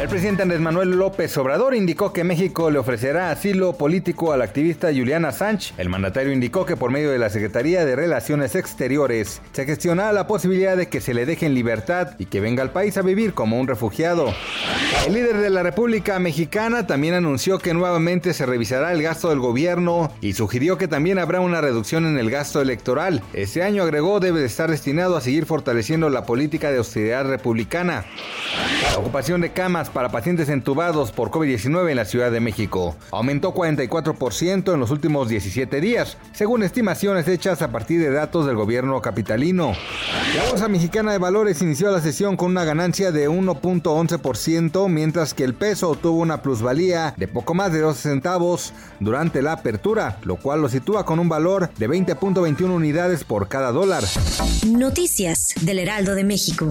El presidente Andrés Manuel López Obrador indicó que México le ofrecerá asilo político a la activista Juliana Sánchez. El mandatario indicó que por medio de la Secretaría de Relaciones Exteriores se gestionará la posibilidad de que se le deje en libertad y que venga al país a vivir como un refugiado. El líder de la República Mexicana también anunció que nuevamente se revisará el gasto del gobierno y sugirió que también habrá una reducción en el gasto electoral. Este año agregó debe de estar destinado a seguir fortaleciendo la política de austeridad republicana. La ocupación de camas para pacientes entubados por COVID-19 en la Ciudad de México aumentó 44% en los últimos 17 días, según estimaciones hechas a partir de datos del gobierno capitalino. La Bolsa Mexicana de Valores inició la sesión con una ganancia de 1.11%, mientras que el peso tuvo una plusvalía de poco más de 12 centavos durante la apertura, lo cual lo sitúa con un valor de 20.21 unidades por cada dólar. Noticias del Heraldo de México.